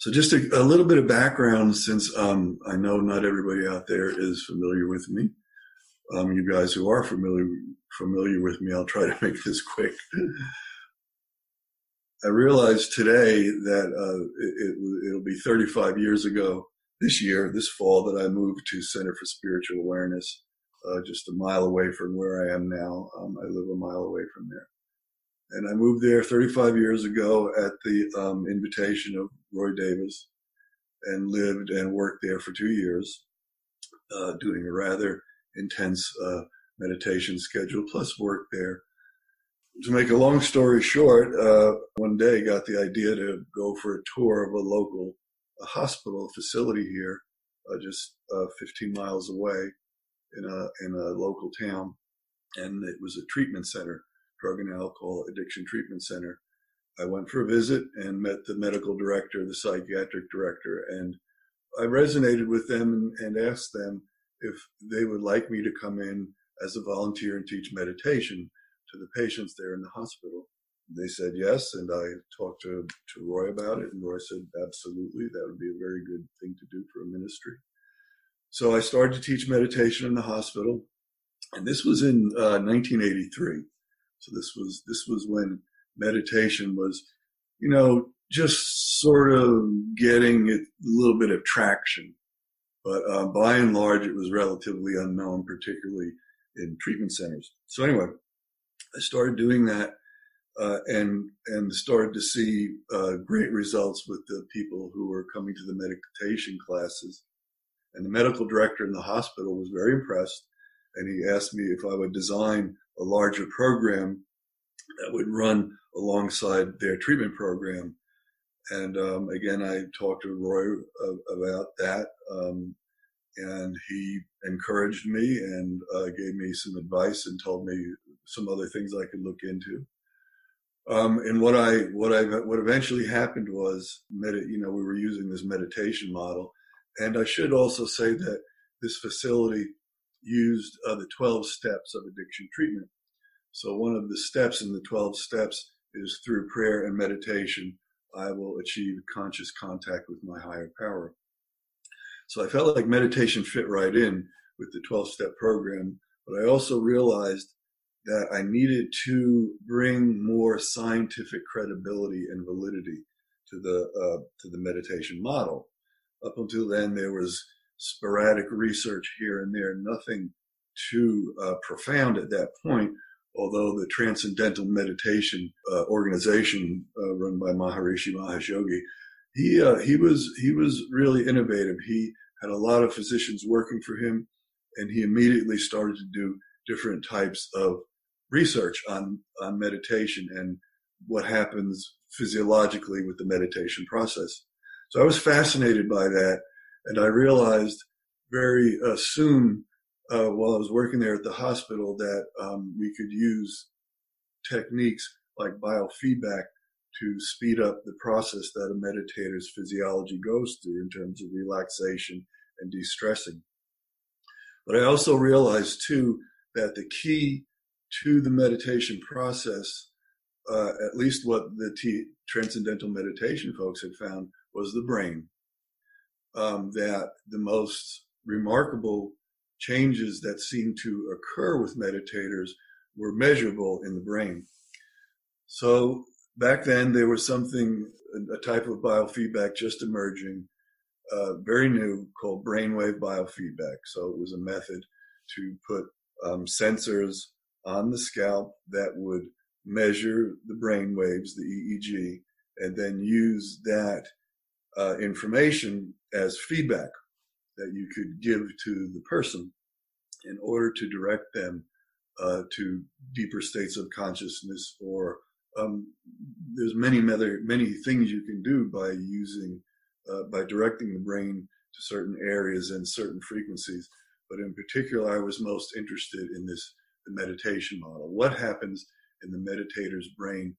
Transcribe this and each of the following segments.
So, just a, a little bit of background, since um, I know not everybody out there is familiar with me. Um, you guys who are familiar familiar with me, I'll try to make this quick. I realized today that uh, it, will be 35 years ago this year, this fall, that I moved to Center for Spiritual Awareness, uh, just a mile away from where I am now. Um, I live a mile away from there. And I moved there 35 years ago at the um, invitation of Roy Davis and lived and worked there for two years, uh, doing a rather intense uh, meditation schedule plus work there. To make a long story short, uh, one day got the idea to go for a tour of a local a hospital facility here, uh, just uh, 15 miles away in a in a local town, and it was a treatment center, drug and alcohol addiction treatment center. I went for a visit and met the medical director, the psychiatric director, and I resonated with them and, asked them if they would like me to come in as a volunteer and teach meditation to the patients there in the hospital. They said yes, and I talked to, to Roy about it, and Roy said, absolutely, that would be a very good thing to do for a ministry. So I started to teach meditation in the hospital, and this was in uh, 1983. So this was this was when meditation was, you know, just sort of getting a little bit of traction. But uh, by and large, it was relatively unknown, particularly in treatment centers. So anyway, I started doing that uh, and and started to see uh, great results with the people who were coming to the meditation classes. And the medical director in the hospital was very impressed, and he asked me if I would design a larger program that would run alongside their treatment program. And um, again, I talked to Roy uh, about that, um, and he encouraged me and uh, gave me some advice and told me some other things I could look into. Um, and what I what I what eventually happened was, you know, we were using this meditation model, and I should also say that this facility used uh, the 12 steps of addiction treatment. So one of the steps in the 12 steps is through prayer and meditation, I will achieve conscious contact with my higher power. So I felt like meditation fit right in with the 12 step program, but I also realized that I needed to bring more scientific credibility and validity to the uh, to the meditation model. Up until then, there was sporadic research here and there, nothing too uh, profound at that point. Although the Transcendental Meditation uh, organization uh, run by Maharishi Mahesh Yogi, he uh, he was he was really innovative. He had a lot of physicians working for him, and he immediately started to do different types of research on, on meditation and what happens physiologically with the meditation process. So I was fascinated by that. And I realized very uh, soon uh, while I was working there at the hospital that um, we could use techniques like biofeedback to speed up the process that a meditator's physiology goes through in terms of relaxation and de-stressing. But I also realized too that the key to the meditation process, uh, at least what the T- transcendental meditation folks had found, was the brain. Um, that the most remarkable changes that seemed to occur with meditators were measurable in the brain. So back then, there was something, a type of biofeedback just emerging, uh, very new, called brainwave biofeedback. So it was a method to put um, sensors on the scalp that would measure the brain waves, the EEG, and then use that uh, information as feedback that you could give to the person in order to direct them uh, to deeper states of consciousness or um, there's many many many things you can do by using uh, by directing the brain to certain areas and certain frequencies but in particular i was most interested in this the meditation model. What happens in the meditator's brain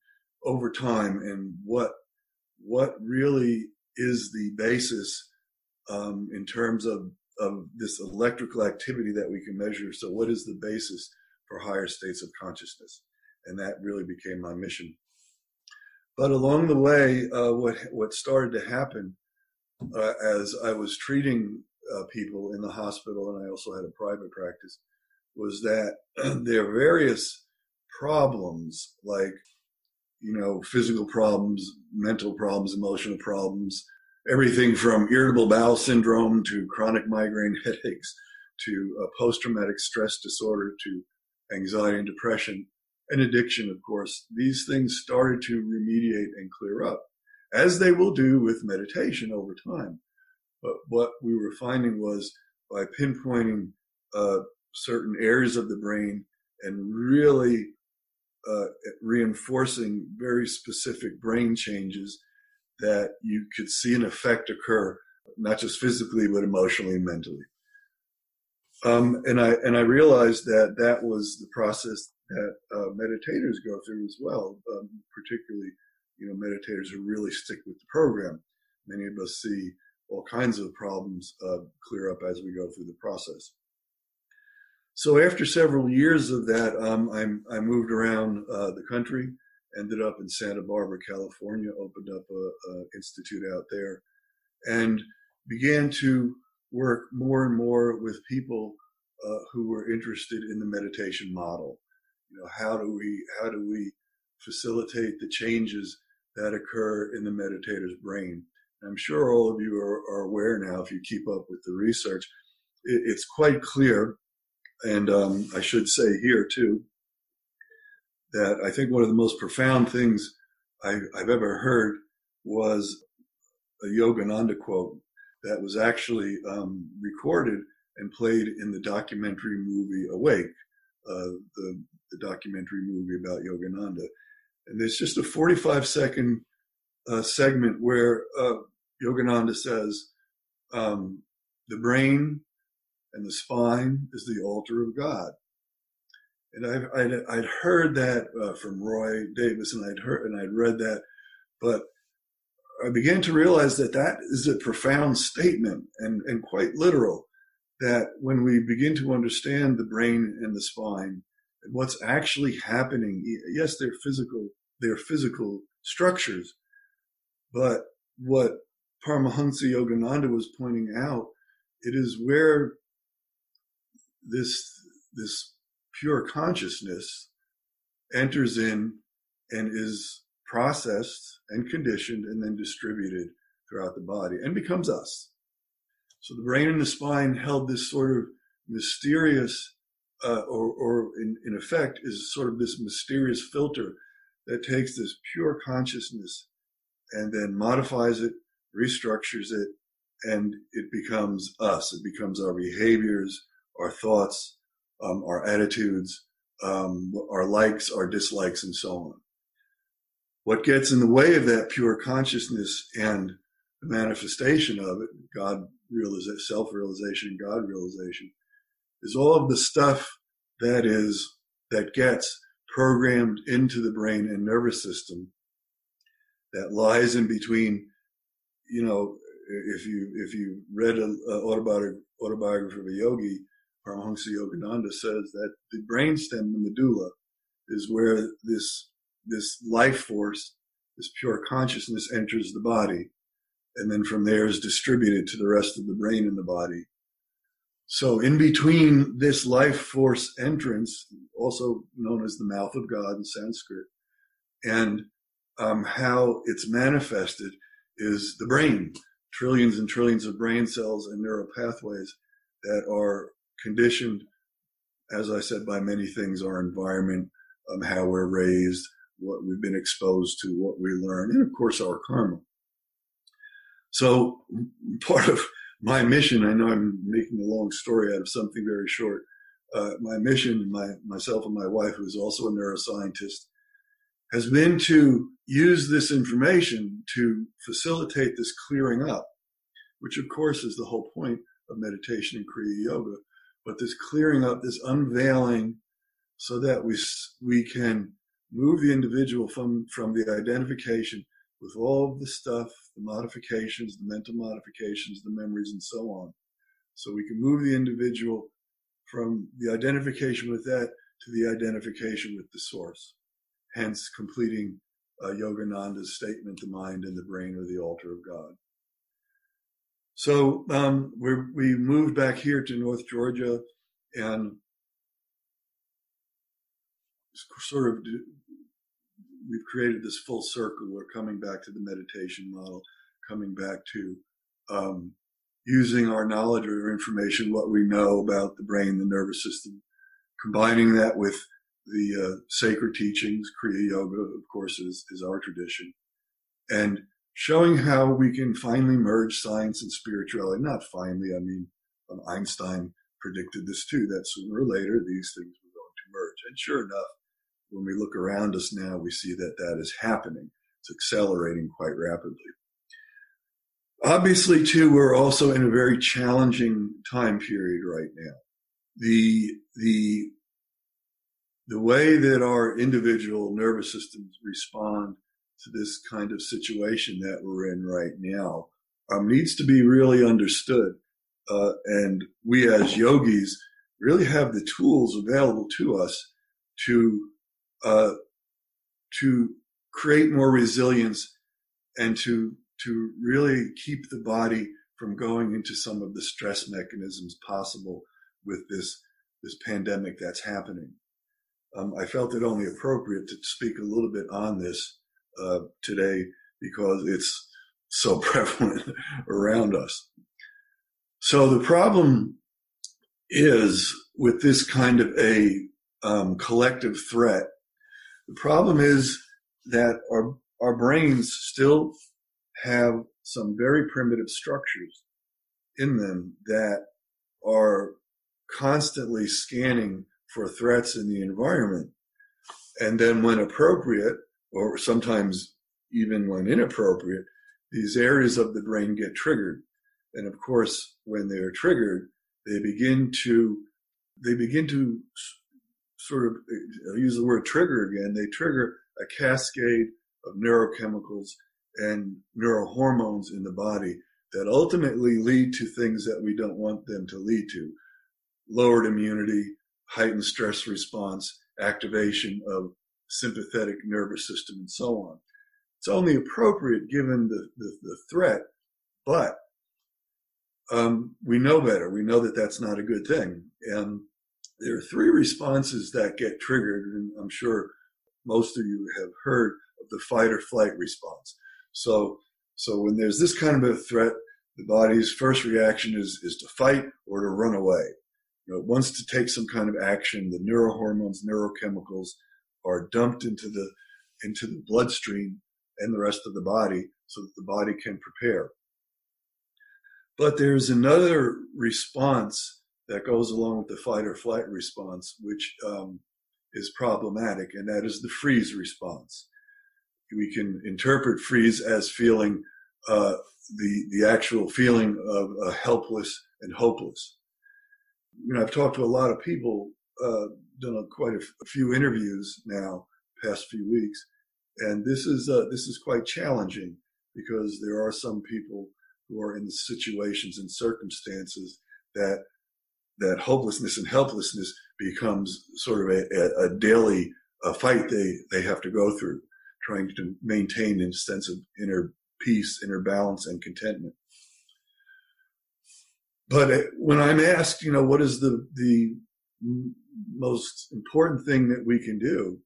over time, and what what really is the basis um, in terms of of this electrical activity that we can measure? So, what is the basis for higher states of consciousness? And that really became my mission. But along the way, uh, what what started to happen uh, as I was treating uh, people in the hospital, and I also had a private practice, was that there are various problems like you know physical problems, mental problems, emotional problems, everything from irritable bowel syndrome to chronic migraine headaches to post-traumatic stress disorder to anxiety and depression and addiction, of course, these things started to remediate and clear up, as they will do with meditation over time. But what we were finding was by pinpointing uh, certain areas of the brain and really uh, reinforcing very specific brain changes that you could see an effect occur, not just physically, but emotionally and mentally. Um, and I and I realized that that was the process that uh, meditators go through as well. Um, particularly, you know, meditators who really stick with the program. Many of us see all kinds of problems uh, clear up as we go through the process. So after several years of that, um, I, moved around uh, the country, ended up in Santa Barbara, California, opened up a, a institute out there, and began to work more and more with people uh, who were interested in the meditation model. You know, how do we how do we facilitate the changes that occur in the meditator's brain? I'm sure all of you are, are aware now, if you keep up with the research, it, it's quite clear, and um, I should say here too, that I think one of the most profound things I, have ever heard was a Yogananda quote that was actually um, recorded and played in the documentary movie Awake, uh, the, the, documentary movie about Yogananda. And there's just a 45 second uh, segment where uh, Yogananda says, um, the brain and the spine is the altar of God. And I've, I'd, I'd heard that uh, from Roy Davis and I'd heard, and I'd read that, but I began to realize that that is a profound statement and, and quite literal. That when we begin to understand the brain and the spine and what's actually happening, yes, they're physical, they're physical structures, but what Paramahansa Yogananda was pointing out, it is where this this pure consciousness enters in and is processed and conditioned and then distributed throughout the body and becomes us. So the brain and the spine held this sort of mysterious, uh, or, or in, in effect, is sort of this mysterious filter that takes this pure consciousness and then modifies it, restructures it, and it becomes us. It becomes our behaviors, our thoughts, um, our attitudes, um, our likes, our dislikes, and so on. What gets in the way of that pure consciousness and the manifestation of it, God realization, self-realization, God realization, is all of the stuff that is that gets programmed into the brain and nervous system that lies in between. You know, if you if you read an autobiography of a yogi, Paramahansa Yogananda says that the brainstem, the medulla, is where this this life force, this pure consciousness enters the body, and then from there is distributed to the rest of the brain and the body. So in between this life force entrance, also known as the mouth of God in Sanskrit, and um, how it's manifested is the brain, trillions and trillions of brain cells and neural pathways that are conditioned, as I said, by many things, our environment, um, how we're raised, what we've been exposed to, what we learn, and of course our karma. So part of my mission, I know I'm making a long story out of something very short. Uh, my mission, my myself and my wife, who is also a neuroscientist, has been to use this information to facilitate this clearing up, which of course is the whole point of meditation and Kriya Yoga. But this clearing up, this unveiling, so that we we can move the individual from, from the identification with all of the stuff, the modifications, the mental modifications, the memories, and so on. So we can move the individual from the identification with that to the identification with the source. Hence, completing uh, Yogananda's statement, the mind and the brain are the altar of God. So um, we we moved back here to North Georgia and sort of we've created this full circle. We're coming back to the meditation model, coming back to um, using our knowledge or information, what we know about the brain, the nervous system, combining that with the uh, sacred teachings. Kriya Yoga, of course, is, is our tradition, and showing how we can finally merge science and spirituality. Not finally, I mean, um, Einstein predicted this too, that sooner or later these things were going to merge. And sure enough, when we look around us now, we see that that is happening. It's accelerating quite rapidly. Obviously, too, we're also in a very challenging time period right now. The, the, the way that our individual nervous systems respond to this kind of situation that we're in right now um, needs to be really understood. Uh, and we as yogis really have the tools available to us to uh, to create more resilience and to to really keep the body from going into some of the stress mechanisms possible with this this pandemic that's happening. Um, I felt it only appropriate to speak a little bit on this uh, today because it's so prevalent around us. So the problem is with this kind of a um, collective threat. The problem is that our our brains still have some very primitive structures in them that are constantly scanning for threats in the environment. And then when appropriate, or sometimes even when inappropriate, these areas of the brain get triggered. And of course, when they're triggered, they begin to, they begin to sort of I'll use the word trigger again. They trigger a cascade of neurochemicals and neurohormones in the body that ultimately lead to things that we don't want them to lead to. Lowered immunity, heightened stress response, activation of sympathetic nervous system, and so on. It's only appropriate given the, the, the threat, but um, we know better. We know that that's not a good thing. And there are three responses that get triggered, and I'm sure most of you have heard of the fight or flight response. So, so when there's this kind of a threat, the body's first reaction is, is to fight or to run away. You know, it wants to take some kind of action. The neurohormones, neurochemicals are dumped into the into the bloodstream and the rest of the body so that the body can prepare. But there's another response that goes along with the fight or flight response, which um, is problematic, and that is the freeze response. We can interpret freeze as feeling uh, the the actual feeling of uh, helpless and hopeless. You know, I've talked to a lot of people uh, done a, quite a, f- a few interviews now, past few weeks, and this is uh, this is quite challenging because there are some people who are in situations and circumstances that that hopelessness and helplessness becomes sort of a, a, daily a fight they they have to go through, trying to maintain a sense of inner peace, inner balance, and contentment. But uh, when I'm asked, you know, what is the the most important thing that we can do?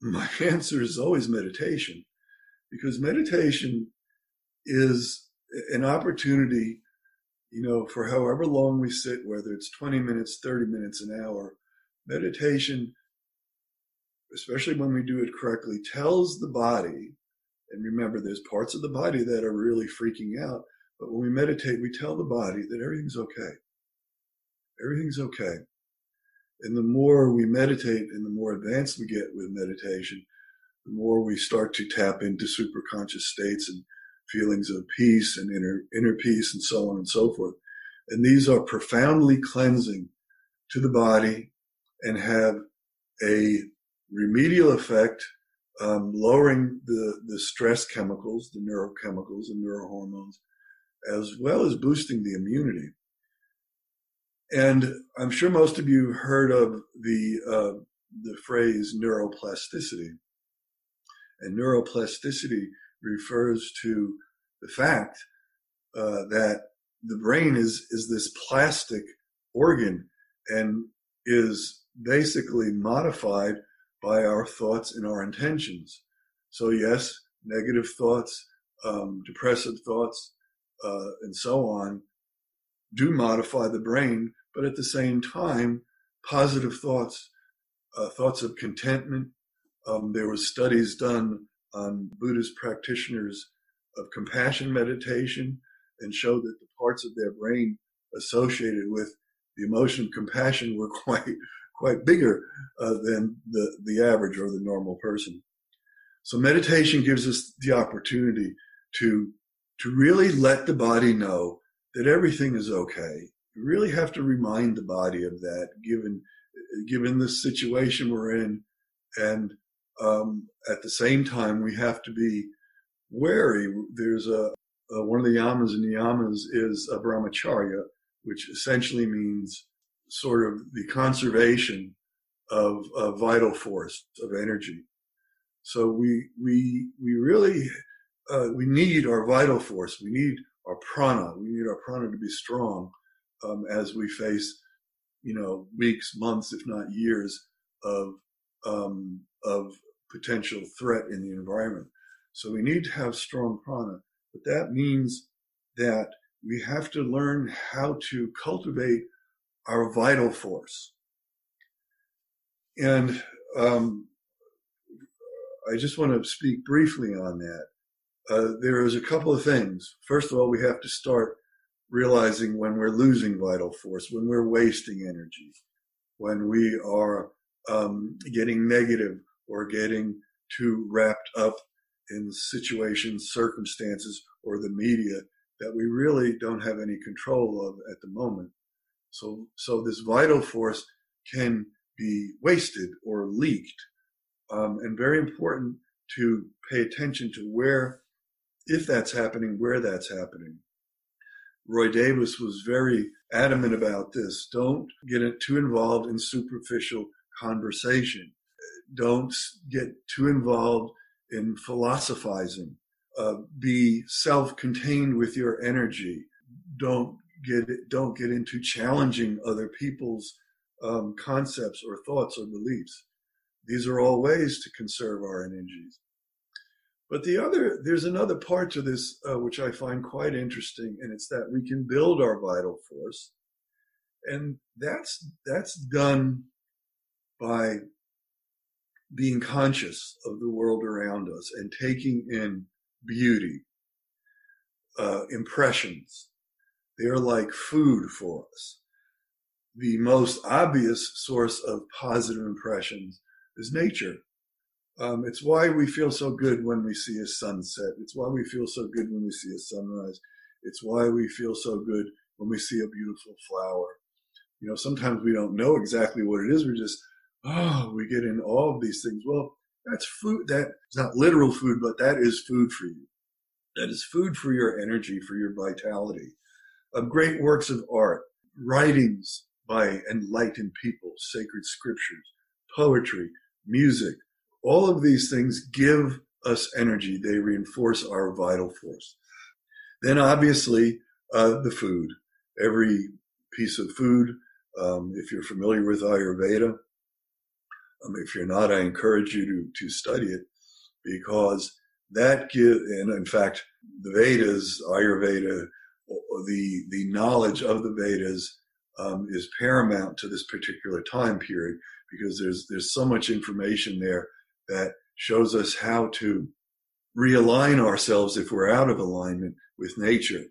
My answer is always meditation, because meditation is an opportunity, you know, for however long we sit, whether it's 20 minutes, 30 minutes, an hour, meditation, especially when we do it correctly, tells the body, and remember, there's parts of the body that are really freaking out, but when we meditate, we tell the body that everything's okay everything's okay. And the more we meditate and the more advanced we get with meditation, the more we start to tap into superconscious states and feelings of peace and inner, inner peace and so on and so forth. And these are profoundly cleansing to the body and have a remedial effect, um, lowering the, the stress chemicals, the neurochemicals and neurohormones, as well as boosting the immunity. And I'm sure most of you heard of the uh, the phrase neuroplasticity. And neuroplasticity refers to the fact uh, that the brain is is this plastic organ and is basically modified by our thoughts and our intentions. So yes, negative thoughts, um, depressive thoughts, uh, and so on do modify the brain, but at the same time, positive thoughts, uh, thoughts of contentment. Um, there was studies done on Buddhist practitioners of compassion meditation and showed that the parts of their brain associated with the emotion of compassion were quite quite bigger uh, than the the average or the normal person. So meditation gives us the opportunity to to really let the body know that everything is okay. You really have to remind the body of that, given given the situation we're in, and um, at the same time we have to be wary. There's a, a one of the yamas and niyamas is a brahmacharya, which essentially means sort of the conservation of a vital force of energy. So we we we really uh, we need our vital force. We need our prana. We need our prana to be strong um, as we face, you know, weeks, months, if not years of um, of potential threat in the environment. So we need to have strong prana, but that means that we have to learn how to cultivate our vital force. And um, I just want to speak briefly on that. Uh, there is a couple of things. First of all, we have to start realizing when we're losing vital force, when we're wasting energy, when we are um, getting negative or getting too wrapped up in situations, circumstances, or the media that we really don't have any control of at the moment. So, so this vital force can be wasted or leaked. Um, and very important to pay attention to where if that's happening, where that's happening. Roy Davis was very adamant about this. Don't get too involved in superficial conversation. Don't get too involved in philosophizing. Uh, be self-contained with your energy. Don't get don't get into challenging other people's um, concepts or thoughts or beliefs. These are all ways to conserve our energies. But the other, there's another part to this uh, which I find quite interesting, and it's that we can build our vital force, and that's that's done by being conscious of the world around us and taking in beauty, uh, impressions. They're like food for us. The most obvious source of positive impressions is nature. Um, it's why we feel so good when we see a sunset. It's why we feel so good when we see a sunrise. It's why we feel so good when we see a beautiful flower. You know, sometimes we don't know exactly what it is. We're just, oh, we get in all of these things. Well, that's food. That's not literal food, but that is food for you. That is food for your energy, for your vitality. Of great works of art, writings by enlightened people, sacred scriptures, poetry, music, all of these things give us energy. They reinforce our vital force. Then obviously, uh, the food. Every piece of food, um, if you're familiar with Ayurveda, um, if you're not, I encourage you to, to study it because that give, and in fact, the Vedas, Ayurveda, the, the knowledge of the Vedas um, is paramount to this particular time period because there's, there's so much information there that shows us how to realign ourselves if we're out of alignment with nature.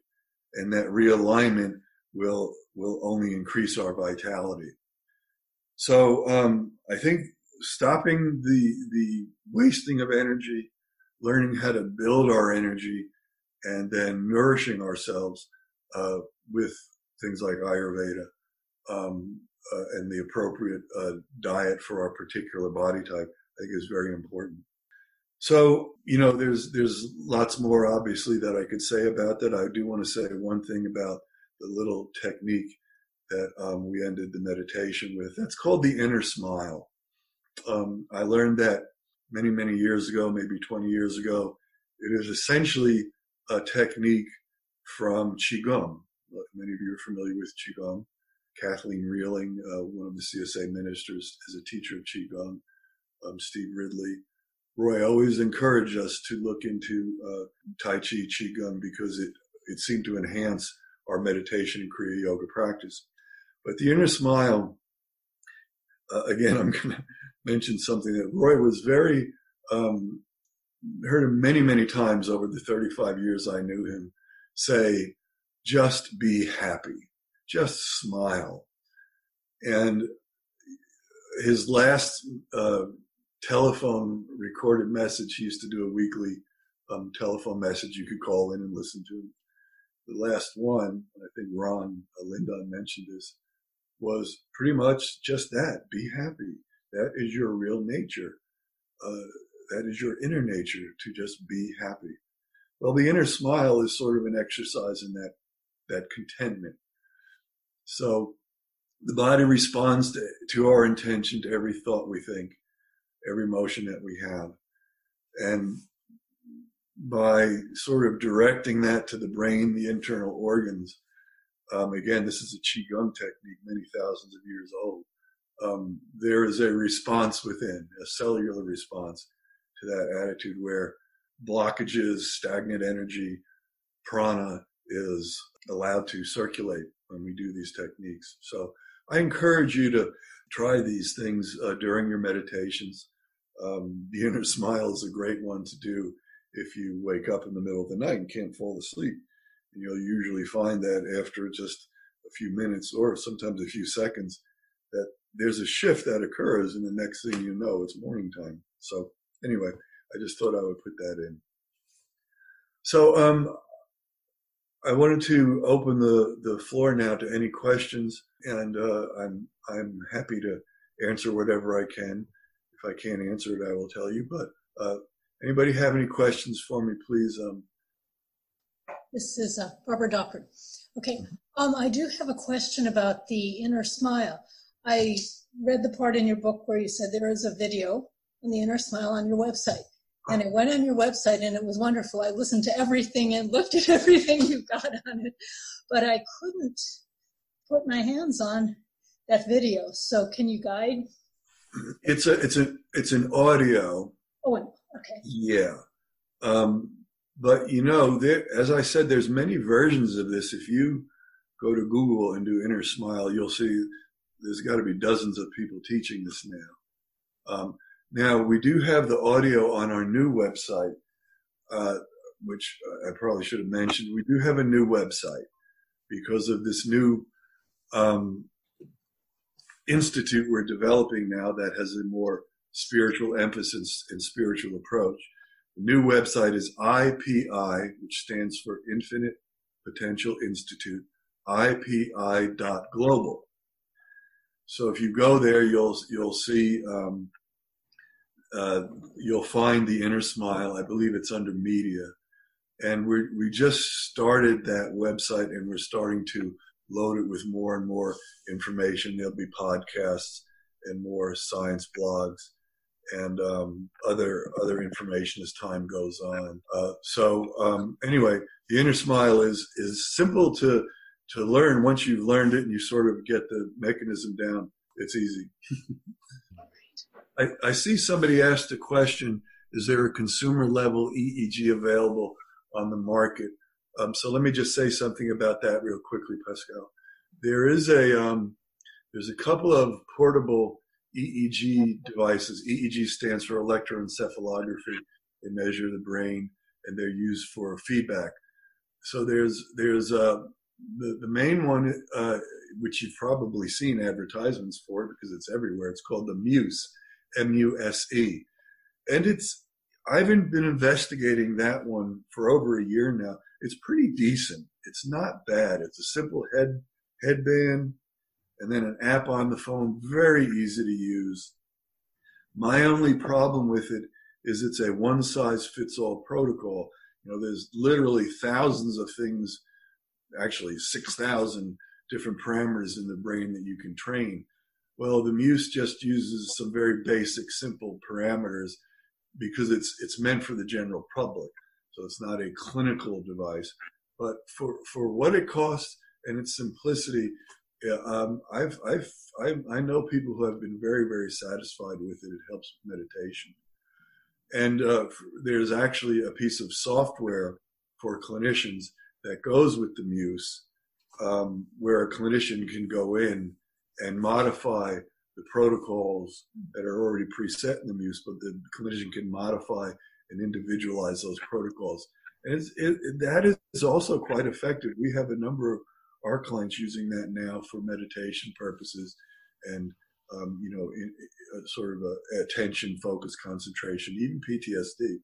And that realignment will, will only increase our vitality. So, um, I think stopping the, the wasting of energy, learning how to build our energy, and then nourishing ourselves, uh, with things like Ayurveda, um, uh, and the appropriate uh, diet for our particular body type I think is very important. So, you know, there's there's lots more obviously that I could say about that. I do want to say one thing about the little technique that um, we ended the meditation with. That's called the inner smile. Um, I learned that many many years ago, maybe 20 years ago. It is essentially a technique from Qigong. Many of you are familiar with Qigong. Kathleen Reeling, uh, one of the CSA ministers, is a teacher of Qigong. Um, Steve Ridley. Roy always encouraged us to look into uh, Tai Chi Qigong because it, it seemed to enhance our meditation and Kriya Yoga practice. But the inner smile, uh, again, I'm going to mention something that Roy was very, um, heard him many, many times over the 35 years I knew him say, just be happy, just smile. And his last uh, telephone recorded message, he used to do a weekly um, telephone message you could call in and listen to. The last one, I think Ron uh, Lindahn mentioned this, was pretty much just that be happy. That is your real nature. Uh, that is your inner nature to just be happy. Well, the inner smile is sort of an exercise in that, that contentment. So the body responds to, to our intention, to every thought we think, every motion that we have. And by sort of directing that to the brain, the internal organs, um, again, this is a Qigong technique, many thousands of years old. Um, there is a response within, a cellular response to that attitude where blockages, stagnant energy, prana is allowed to circulate when we do these techniques. So I encourage you to try these things uh, during your meditations. Um, the inner smile is a great one to do if you wake up in the middle of the night and can't fall asleep. And you'll usually find that after just a few minutes or sometimes a few seconds that there's a shift that occurs and the next thing you know it's morning time. So anyway, I just thought I would put that in. So um, I wanted to open the, the floor now to any questions, and uh, I'm I'm happy to answer whatever I can. If I can't answer it, I will tell you. But uh, anybody have any questions for me, please? Um, this is uh, Barbara Dockard. Okay, um, I do have a question about the inner smile. I read the part in your book where you said there is a video on the inner smile on your website. And I went on your website and it was wonderful. I listened to everything and looked at everything you've got on it, but I couldn't put my hands on that video. So can you guide? It's a it's a it's an audio. Oh, okay. Yeah, um, but you know, there, as I said, there's many versions of this. If you go to Google and do Inner Smile, you'll see there's got to be dozens of people teaching this now. Um, now, we do have the audio on our new website, uh, which I probably should have mentioned. We do have a new website because of this new um, institute we're developing now that has a more spiritual emphasis and spiritual approach. The new website is IPI, which stands for Infinite Potential Institute, ipi.global. So if you go there, you'll you'll see um, uh, you'll find the inner smile. I believe it's under media. And we we just started that website and we're starting to load it with more and more information. There'll be podcasts and more science blogs and um, other other information as time goes on. Uh, so um, anyway, the inner smile is is simple to to learn. Once you've learned it and you sort of get the mechanism down, it's easy. I, I see somebody asked a question, is there a consumer level EEG available on the market? Um, so let me just say something about that real quickly, Pascal. There is a, um, there's a couple of portable EEG devices. EEG stands for electroencephalography. They measure the brain and they're used for feedback. So there's, there's, uh, the, the main one, uh, which you've probably seen advertisements for because it's everywhere. It's called the Muse. M-U-S-E. And it's, I've been investigating that one for over a year now. It's pretty decent. It's not bad. It's a simple head, headband and then an app on the phone. Very easy to use. My only problem with it is it's a one size fits all protocol. You know, there's literally thousands of things, actually 6,000 different parameters in the brain that you can train. Well, the Muse just uses some very basic, simple parameters because it's it's meant for the general public. So it's not a clinical device, but for for what it costs and its simplicity, um, I've, I've, I've, I know people who have been very, very satisfied with it. It helps meditation. And uh, there's actually a piece of software for clinicians that goes with the Muse, um, where a clinician can go in and modify the protocols that are already preset in the Muse, but the clinician can modify and individualize those protocols. And it, that is also quite effective. We have a number of our clients using that now for meditation purposes and um, you know in, in, sort of attention focus concentration even ptsd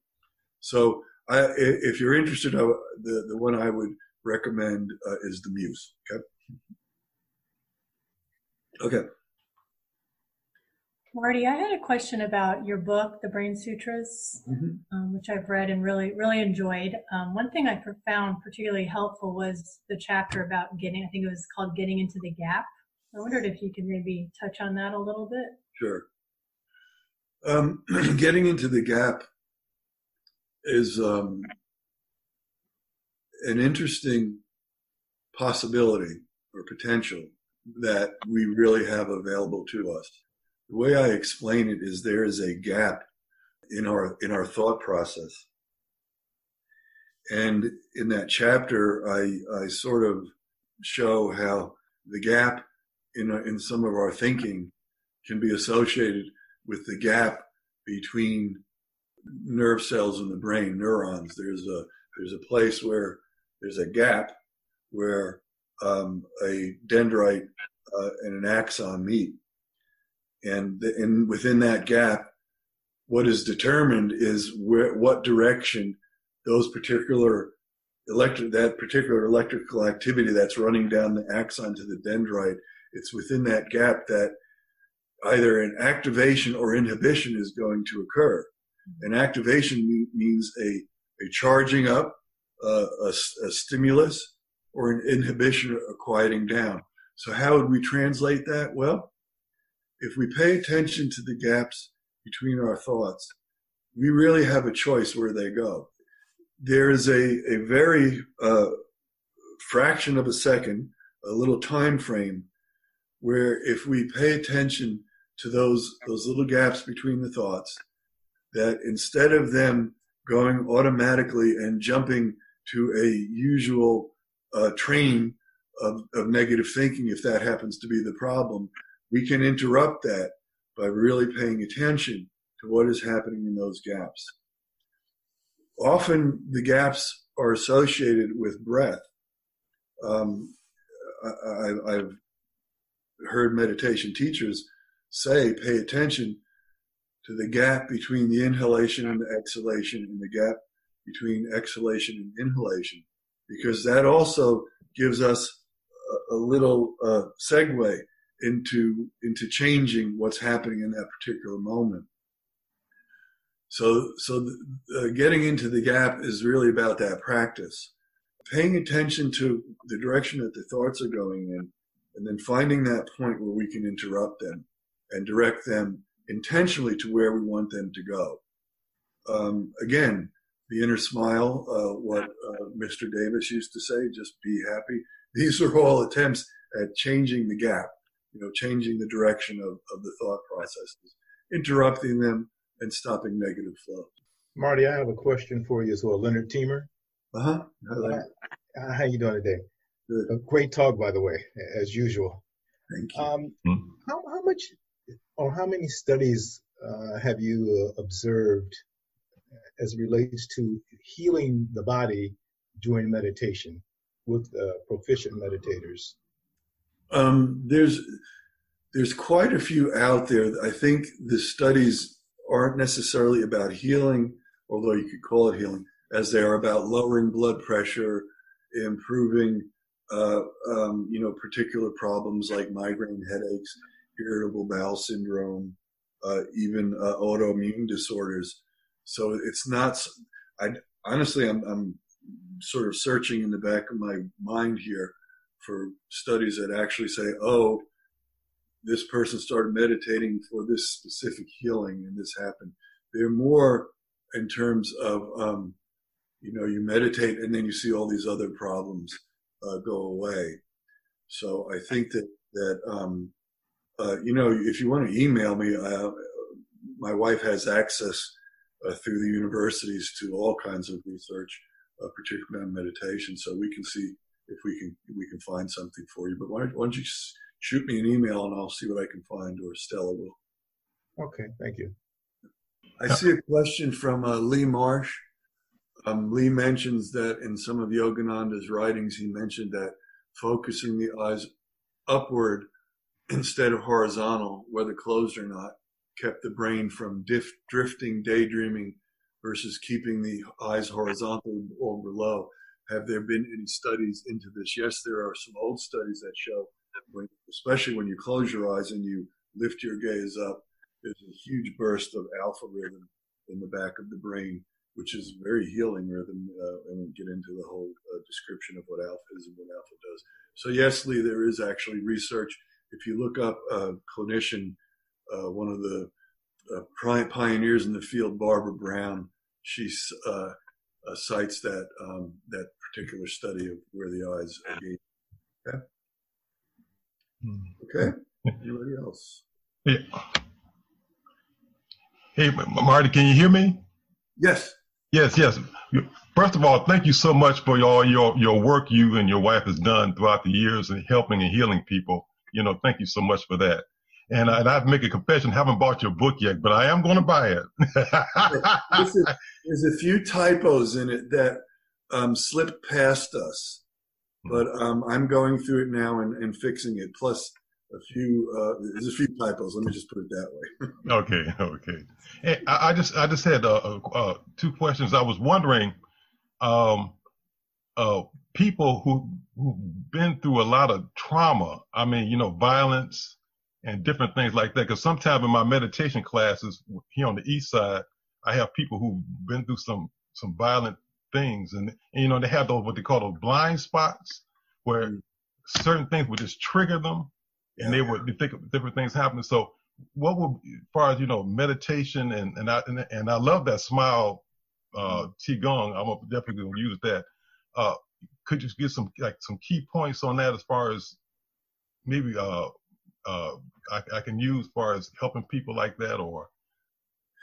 so I, if you're interested uh, the, the one i would recommend uh, is the muse okay okay Marty, I had a question about your book, The Brain Sutras, mm-hmm. um, which I've read and really, really enjoyed. Um, one thing I found particularly helpful was the chapter about getting, I think it was called Getting into the Gap. I wondered if you could maybe touch on that a little bit. Sure. Um, getting into the gap is um, an interesting possibility or potential that we really have available to us the way I explain it is there is a gap in our in our thought process. And in that chapter, I, I sort of show how the gap in, in some of our thinking can be associated with the gap between nerve cells in the brain, neurons. There's a there's a place where there's a gap where um, a dendrite uh, and an axon meet, and the, and within that gap, what is determined is where what direction those particular electric that particular electrical activity that's running down the axon to the dendrite. It's within that gap that either an activation or inhibition is going to occur. An activation means a, a charging up, uh, a, a, stimulus, or an inhibition, a quieting down. So how would we translate that? Well, if we pay attention to the gaps between our thoughts, we really have a choice where they go. There is a, a very uh, fraction of a second, a little time frame, where if we pay attention to those those little gaps between the thoughts, that instead of them going automatically and jumping to a usual uh, train of, of negative thinking, if that happens to be the problem, we can interrupt that by really paying attention to what is happening in those gaps. Often the gaps are associated with breath. Um, I, have heard meditation teachers say, pay attention to the gap between the inhalation and the exhalation and the gap between exhalation and inhalation, because that also gives us a, a little uh, segue into into changing what's happening in that particular moment. So so the, uh, getting into the gap is really about that practice, paying attention to the direction that the thoughts are going in, and then finding that point where we can interrupt them and direct them intentionally to where we want them to go. Um, again, the inner smile, uh, what uh, Mr. Davis used to say, just be happy. These are all attempts at changing the gap you know, changing the direction of, of the thought processes, interrupting them and stopping negative flow. Marty, I have a question for you as well. Leonard Teamer. Uh-huh. Uh, how you doing today? Good. A great talk, by the way, as usual. Thank you. Um, mm-hmm. how, how much or how many studies uh, have you uh, observed as relates to healing the body during meditation with uh, proficient meditators? Um, there's there's quite a few out there. I think the studies aren't necessarily about healing, although you could call it healing, as they are about lowering blood pressure, improving, uh, um, you know, particular problems like migraine headaches, irritable bowel syndrome, uh, even uh, autoimmune disorders. So it's not. I honestly, I'm, I'm sort of searching in the back of my mind here for studies that actually say, oh, this person started meditating for this specific healing and this happened. They're more in terms of, um, you know, you meditate and then you see all these other problems uh, go away. So I think that that um, uh, you know, if you want to email me, uh, my wife has access uh, through the universities to all kinds of research, uh, particularly on meditation. So we can see if we can we can find something for you. But why don't, why don't you shoot me an email and I'll see what I can find, or Stella will. Okay, thank you. I see a question from uh, Lee Marsh. Um, Lee mentions that in some of Yogananda's writings, he mentioned that focusing the eyes upward instead of horizontal, whether closed or not, kept the brain from dif- drifting, daydreaming versus keeping the eyes horizontal or below. Have there been any studies into this? Yes, there are some old studies that show, when, especially when you close your eyes and you lift your gaze up, there's a huge burst of alpha rhythm in the back of the brain, which is very healing rhythm. Uh, and we'll get into the whole uh, description of what alpha is and what alpha does. So yes, Lee, there is actually research. If you look up a clinician, uh, one of the uh, pioneers in the field, Barbara Brown, she uh, uh, cites that um, that particular study of where the eyes are gazing. Okay. Hmm. Okay. Anybody else? Yeah. Hey, Marty, can you hear me? Yes. Yes, yes. First of all, thank you so much for all your, your work you and your wife has done throughout the years in helping and healing people. You know, thank you so much for that. And, I, and I have to make a confession, haven't bought your book yet, but I am going to buy it. there's a few typos in it that um, slipped past us, hmm. but um, I'm going through it now and, and fixing it. Plus, a few uh, there's a few typos. Let me just put it that way. okay, okay. Hey, I, I, just I just had uh, uh, uh, two questions. I was wondering, um, uh, people who who've been through a lot of trauma. I mean, you know, violence and different things like that. Because sometimes in my meditation classes here on the east side, I have people who've been through some some violent things, and, and you know, they have those what they call those blind spots where mm. certain things would just trigger them and they would think of different things happening. So what would, as far as, you know, meditation and, and I, and, and I love that smile, uh, Qigong. I'm definitely going to use that. Uh, could you give some, like some key points on that as far as maybe, uh, uh, I, I can use as far as helping people like that or,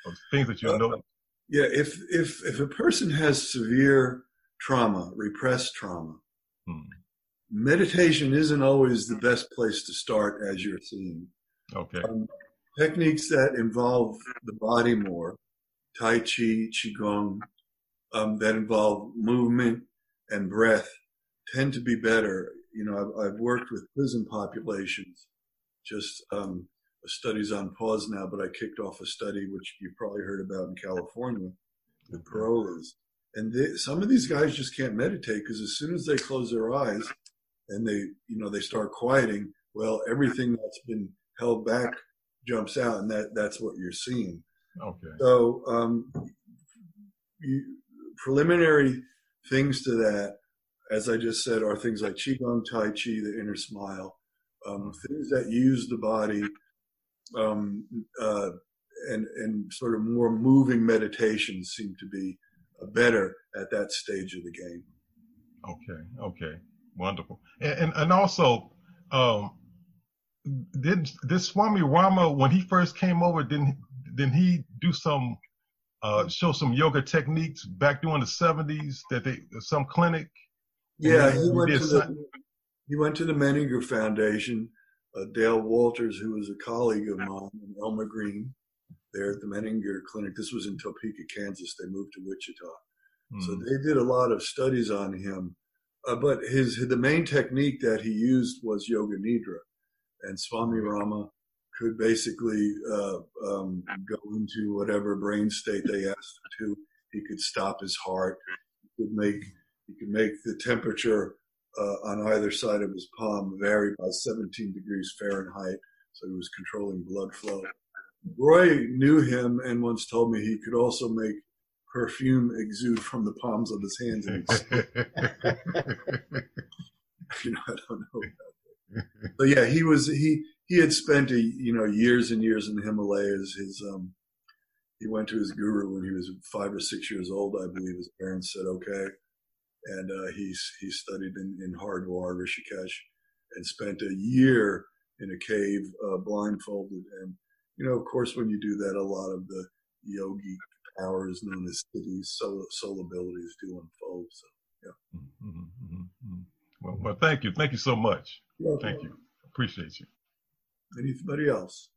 or things that you uh, know? Yeah. If, if, if a person has severe trauma, repressed trauma, hmm meditation isn't always the best place to start as you're seeing. Okay. Um, techniques that involve the body more, Tai Chi, Qigong, um, that involve movement and breath tend to be better. You know, I've, I've worked with prison populations, just um, a study's on pause now, but I kicked off a study which you've probably heard about in California, the parolees. And they, some of these guys just can't meditate because as soon as they close their eyes, and they, you know, they start quieting, well, everything that's been held back jumps out, and that that's what you're seeing. Okay. So, um, you, preliminary things to that, as I just said, are things like qigong, tai chi, the inner smile, um, things that use the body, um, uh, and and sort of more moving meditations seem to be better at that stage of the game. Okay. Okay. Wonderful. And, and, and also, um, did this Swami Rama, when he first came over, didn't, didn't he do some, uh, show some yoga techniques back during the seventies that they, some clinic? Yeah, he, he went to the, he went to the Menninger Foundation. Uh, Dale Walters, who was a colleague of mine, and Elmer Green, there at the Menninger Clinic. This was in Topeka, Kansas. They moved to Wichita. So hmm. they did a lot of studies on him uh, but his the main technique that he used was yoga nidra, and Swami Rama could basically uh, um, go into whatever brain state they asked him to. He could stop his heart. He could make he could make the temperature uh, on either side of his palm vary by 17 degrees Fahrenheit, so he was controlling blood flow. Roy knew him and once told me he could also make perfume exude from the palms of his hands. you know, I don't know. But yeah, he was he he had spent a, you know years and years in the Himalayas. His um, he went to his guru when he was five or six years old. I believe his parents said okay, and uh, he's he studied in, in Hardwar, Rishikesh, and spent a year in a cave uh, blindfolded. And you know, of course, when you do that, a lot of the yogi powers known as siddhis, soul, soul abilities do unfold. So yeah. Mm-hmm, mm-hmm, mm-hmm. Well, well, thank you, thank you so much. Welcome. Thank you, appreciate you. Anybody else?